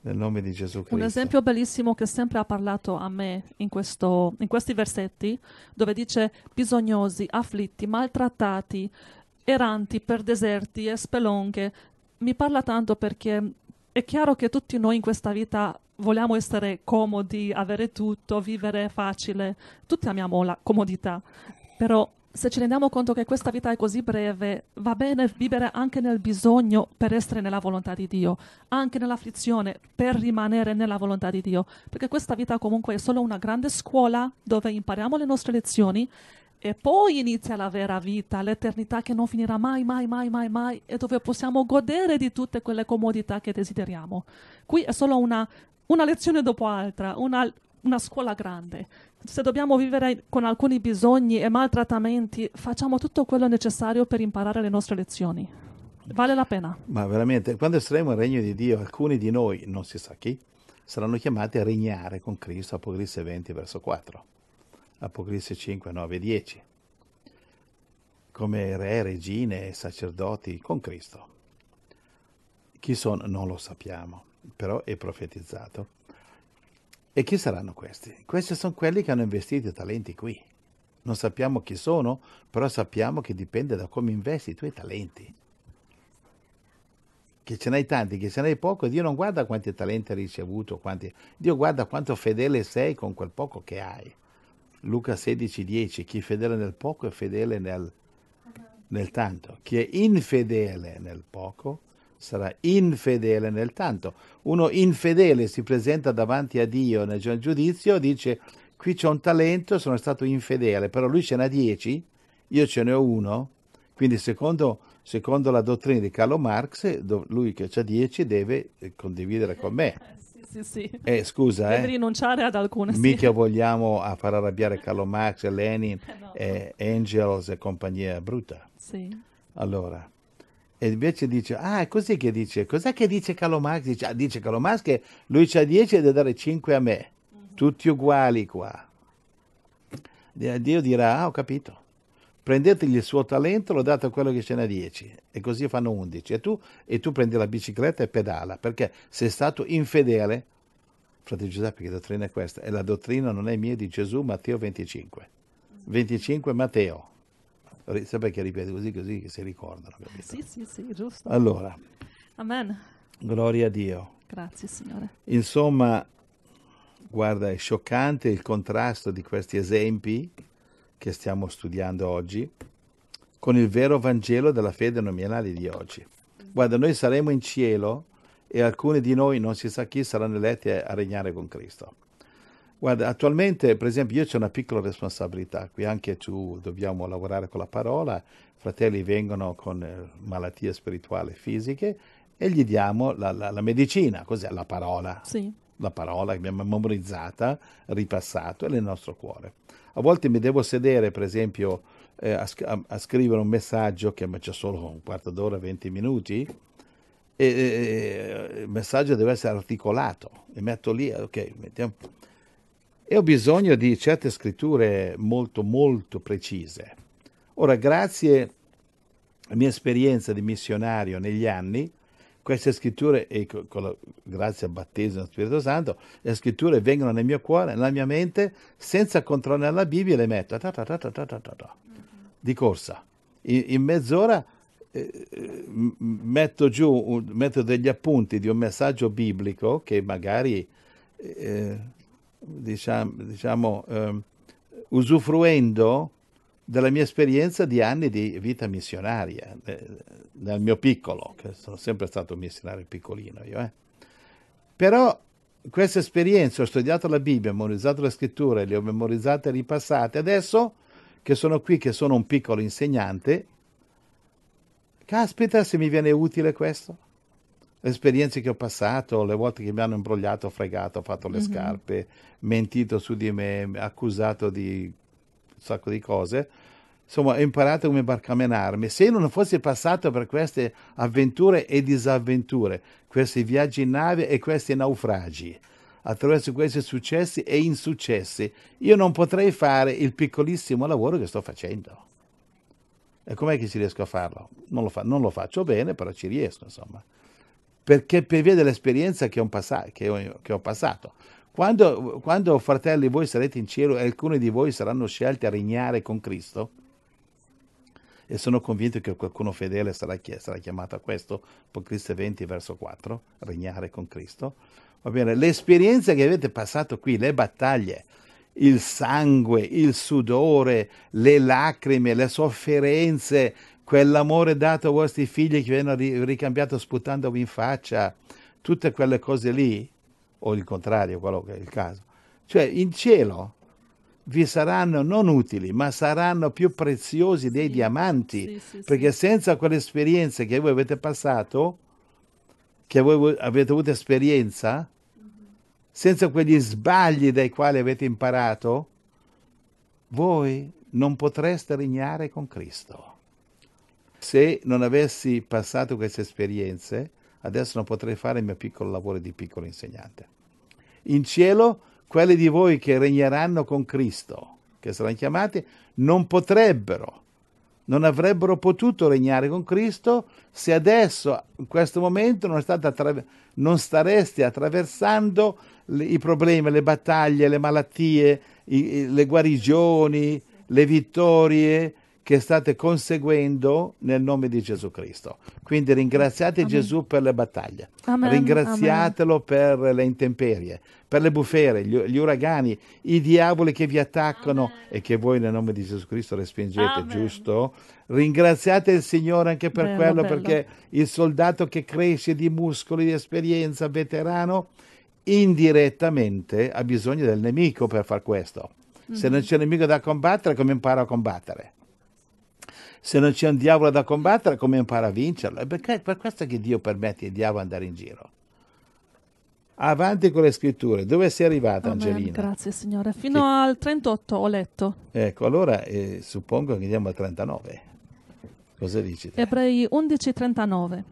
Nel nome di Gesù Cristo. Un esempio bellissimo che sempre ha parlato a me in, questo, in questi versetti, dove dice bisognosi, afflitti, maltrattati, erranti per deserti e spelonghe. Mi parla tanto perché è chiaro che tutti noi in questa vita vogliamo essere comodi, avere tutto, vivere facile. Tutti amiamo la comodità, però se ci rendiamo conto che questa vita è così breve, va bene vivere anche nel bisogno per essere nella volontà di Dio, anche nell'afflizione per rimanere nella volontà di Dio, perché questa vita comunque è solo una grande scuola dove impariamo le nostre lezioni e poi inizia la vera vita, l'eternità che non finirà mai, mai, mai, mai, mai, e dove possiamo godere di tutte quelle comodità che desideriamo. Qui è solo una, una lezione dopo altra, una, una scuola grande. Se dobbiamo vivere con alcuni bisogni e maltrattamenti, facciamo tutto quello necessario per imparare le nostre lezioni. Vale la pena. Ma veramente, quando saremo nel regno di Dio, alcuni di noi, non si sa chi, saranno chiamati a regnare con Cristo, Apocalisse 20, verso 4, Apocalisse 5, 9, 10, come re, regine sacerdoti con Cristo. Chi sono? Non lo sappiamo, però è profetizzato e chi saranno questi? Questi sono quelli che hanno investito i talenti qui. Non sappiamo chi sono, però sappiamo che dipende da come investi i tuoi talenti. Che ce n'hai tanti, che ce n'hai poco, Dio non guarda quanti talenti hai ricevuto, quanti... Dio guarda quanto fedele sei con quel poco che hai. Luca 16, 10, chi è fedele nel poco è fedele nel, nel tanto. Chi è infedele nel poco sarà infedele nel tanto. Uno infedele si presenta davanti a Dio nel giudizio, dice qui c'è un talento, sono stato infedele, però lui ce n'ha dieci, io ce ne ho uno, quindi secondo, secondo la dottrina di Carlo Marx, lui che ha dieci deve condividere con me. Sì, sì. Eh, scusa, Deve eh. rinunciare ad alcune. sì. Mica vogliamo a far arrabbiare Carlo Marx, Lenin, no. e Angels e compagnia brutta. Sì. Allora, e invece dice, ah, è così che dice, cos'è che dice Carlo Marx? Dice, ah, dice Carlo Marx che lui c'ha 10 e deve dare 5 a me, tutti uguali qua. Dio dirà, ah, ho capito, prendetegli il suo talento, lo date a quello che ce n'ha 10 e così fanno 11 e tu, e tu prendi la bicicletta e pedala perché sei stato infedele. Fratello Giuseppe, che dottrina è questa? E la dottrina non è mia di Gesù, Matteo 25. 25 Matteo. Sapete che ripeto così, così che si ricordano. Capito? Sì, sì, sì, giusto. Allora, Amen. gloria a Dio. Grazie, Signore. Insomma, guarda, è scioccante il contrasto di questi esempi che stiamo studiando oggi con il vero Vangelo della fede nominale di oggi. Guarda, noi saremo in cielo e alcuni di noi, non si sa chi, saranno eletti a regnare con Cristo. Guarda, attualmente, per esempio, io ho una piccola responsabilità, qui anche tu dobbiamo lavorare con la parola, fratelli vengono con eh, malattie spirituali e fisiche e gli diamo la, la, la medicina, cos'è la parola? Sì. La parola che abbiamo memorizzata, ripassato, è nel nostro cuore. A volte mi devo sedere, per esempio, eh, a, a, a, scrivere un messaggio che c'è solo un quarto d'ora, 20 minuti, e, e il messaggio deve essere articolato. E metto lì, ok, mettiamo e ho bisogno di certe scritture molto molto precise. Ora, grazie alla mia esperienza di missionario negli anni, queste scritture, e la, grazie al battesimo dello Spirito Santo, le scritture vengono nel mio cuore, nella mia mente, senza controllare la Bibbia, le metto ta ta ta di corsa. In, in mezz'ora eh, metto giù, metto degli appunti di un messaggio biblico che magari... Eh, diciamo, diciamo eh, usufruendo della mia esperienza di anni di vita missionaria, eh, nel mio piccolo, che sono sempre stato un missionario piccolino io. Eh. Però questa esperienza, ho studiato la Bibbia, ho memorizzato le scritture, le ho memorizzate e ripassate, adesso che sono qui, che sono un piccolo insegnante, caspita se mi viene utile questo le esperienze che ho passato, le volte che mi hanno imbrogliato, fregato, fatto le mm-hmm. scarpe, mentito su di me, accusato di un sacco di cose, insomma ho imparato come barcamenarmi. Se non fossi passato per queste avventure e disavventure, questi viaggi in nave e questi naufragi, attraverso questi successi e insuccessi, io non potrei fare il piccolissimo lavoro che sto facendo. E com'è che ci riesco a farlo? Non lo, fa- non lo faccio bene, però ci riesco, insomma perché per via dell'esperienza che ho, passato, che ho, che ho passato. Quando, quando, fratelli, voi sarete in cielo e alcuni di voi saranno scelti a regnare con Cristo, e sono convinto che qualcuno fedele sarà, sarà chiamato a questo, Apocalisse 20, verso 4, regnare con Cristo. Va bene, l'esperienza che avete passato qui, le battaglie, il sangue, il sudore, le lacrime, le sofferenze, quell'amore dato ai vostri figli che vi hanno ricambiato sputandovi in faccia, tutte quelle cose lì, o il contrario, quello che è il caso. Cioè, in cielo vi saranno non utili, ma saranno più preziosi dei sì, diamanti, sì, sì, perché senza quelle esperienze che voi avete passato, che voi avete avuto esperienza, senza quegli sbagli dai quali avete imparato, voi non potreste regnare con Cristo. Se non avessi passato queste esperienze, adesso non potrei fare il mio piccolo lavoro di piccolo insegnante. In cielo, quelli di voi che regneranno con Cristo, che saranno chiamati, non potrebbero, non avrebbero potuto regnare con Cristo se adesso, in questo momento, non, attraver- non stareste attraversando le, i problemi, le battaglie, le malattie, i, le guarigioni, le vittorie, che state conseguendo nel nome di Gesù Cristo. Quindi ringraziate Amen. Gesù per le battaglie, Amen. ringraziatelo Amen. per le intemperie, per le bufere, gli, gli uragani, i diavoli che vi attaccano e che voi nel nome di Gesù Cristo respingete, giusto? Ringraziate il Signore anche per bello, quello, bello. perché il soldato che cresce di muscoli, di esperienza, veterano, indirettamente ha bisogno del nemico per far questo. Se non mm-hmm. c'è nemico da combattere, come impara a combattere? Se non c'è un diavolo da combattere, come impara a vincerlo? È perché, per questo che Dio permette al diavolo di andare in giro. Avanti con le scritture. Dove sei arrivata, Amen, Angelina? Grazie, Signore. Fino che... al 38 ho letto. Ecco, allora eh, suppongo che andiamo al 39. Cosa dici? Ebrei 11:39.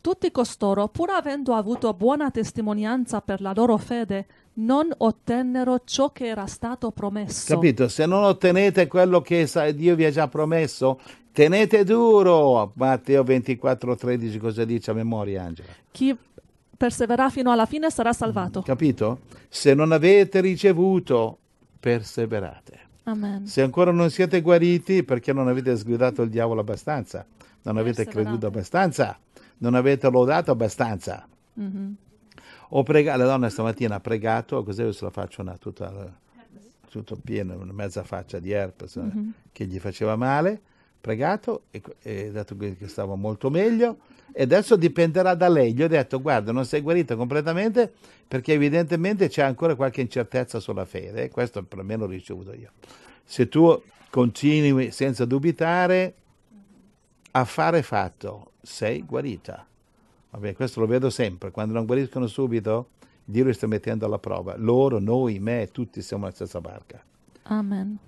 Tutti costoro, pur avendo avuto buona testimonianza per la loro fede, non ottennero ciò che era stato promesso. Capito? Se non ottenete quello che Dio vi ha già promesso, tenete duro. Matteo 24, 13, cosa dice a memoria, Angela? Chi perseverà fino alla fine sarà salvato. Capito? Se non avete ricevuto, perseverate. Amen. Se ancora non siete guariti, perché non avete sgridato il diavolo abbastanza, non avete creduto abbastanza, non avete lodato abbastanza. Mm-hmm. Ho pregato, la donna stamattina ha pregato, così se la faccio una tutta, tutto pieno, una mezza faccia di herpes mm-hmm. che gli faceva male, pregato e, e dato che stava molto meglio e adesso dipenderà da lei. Gli ho detto guarda non sei guarito completamente perché evidentemente c'è ancora qualche incertezza sulla fede, questo perlomeno l'ho ricevuto io. Se tu continui senza dubitare, affare fatto, sei guarita. Vabbè, questo lo vedo sempre, quando non guariscono subito, Dio li sta mettendo alla prova. Loro, noi, me, tutti siamo nella stessa barca. Amen.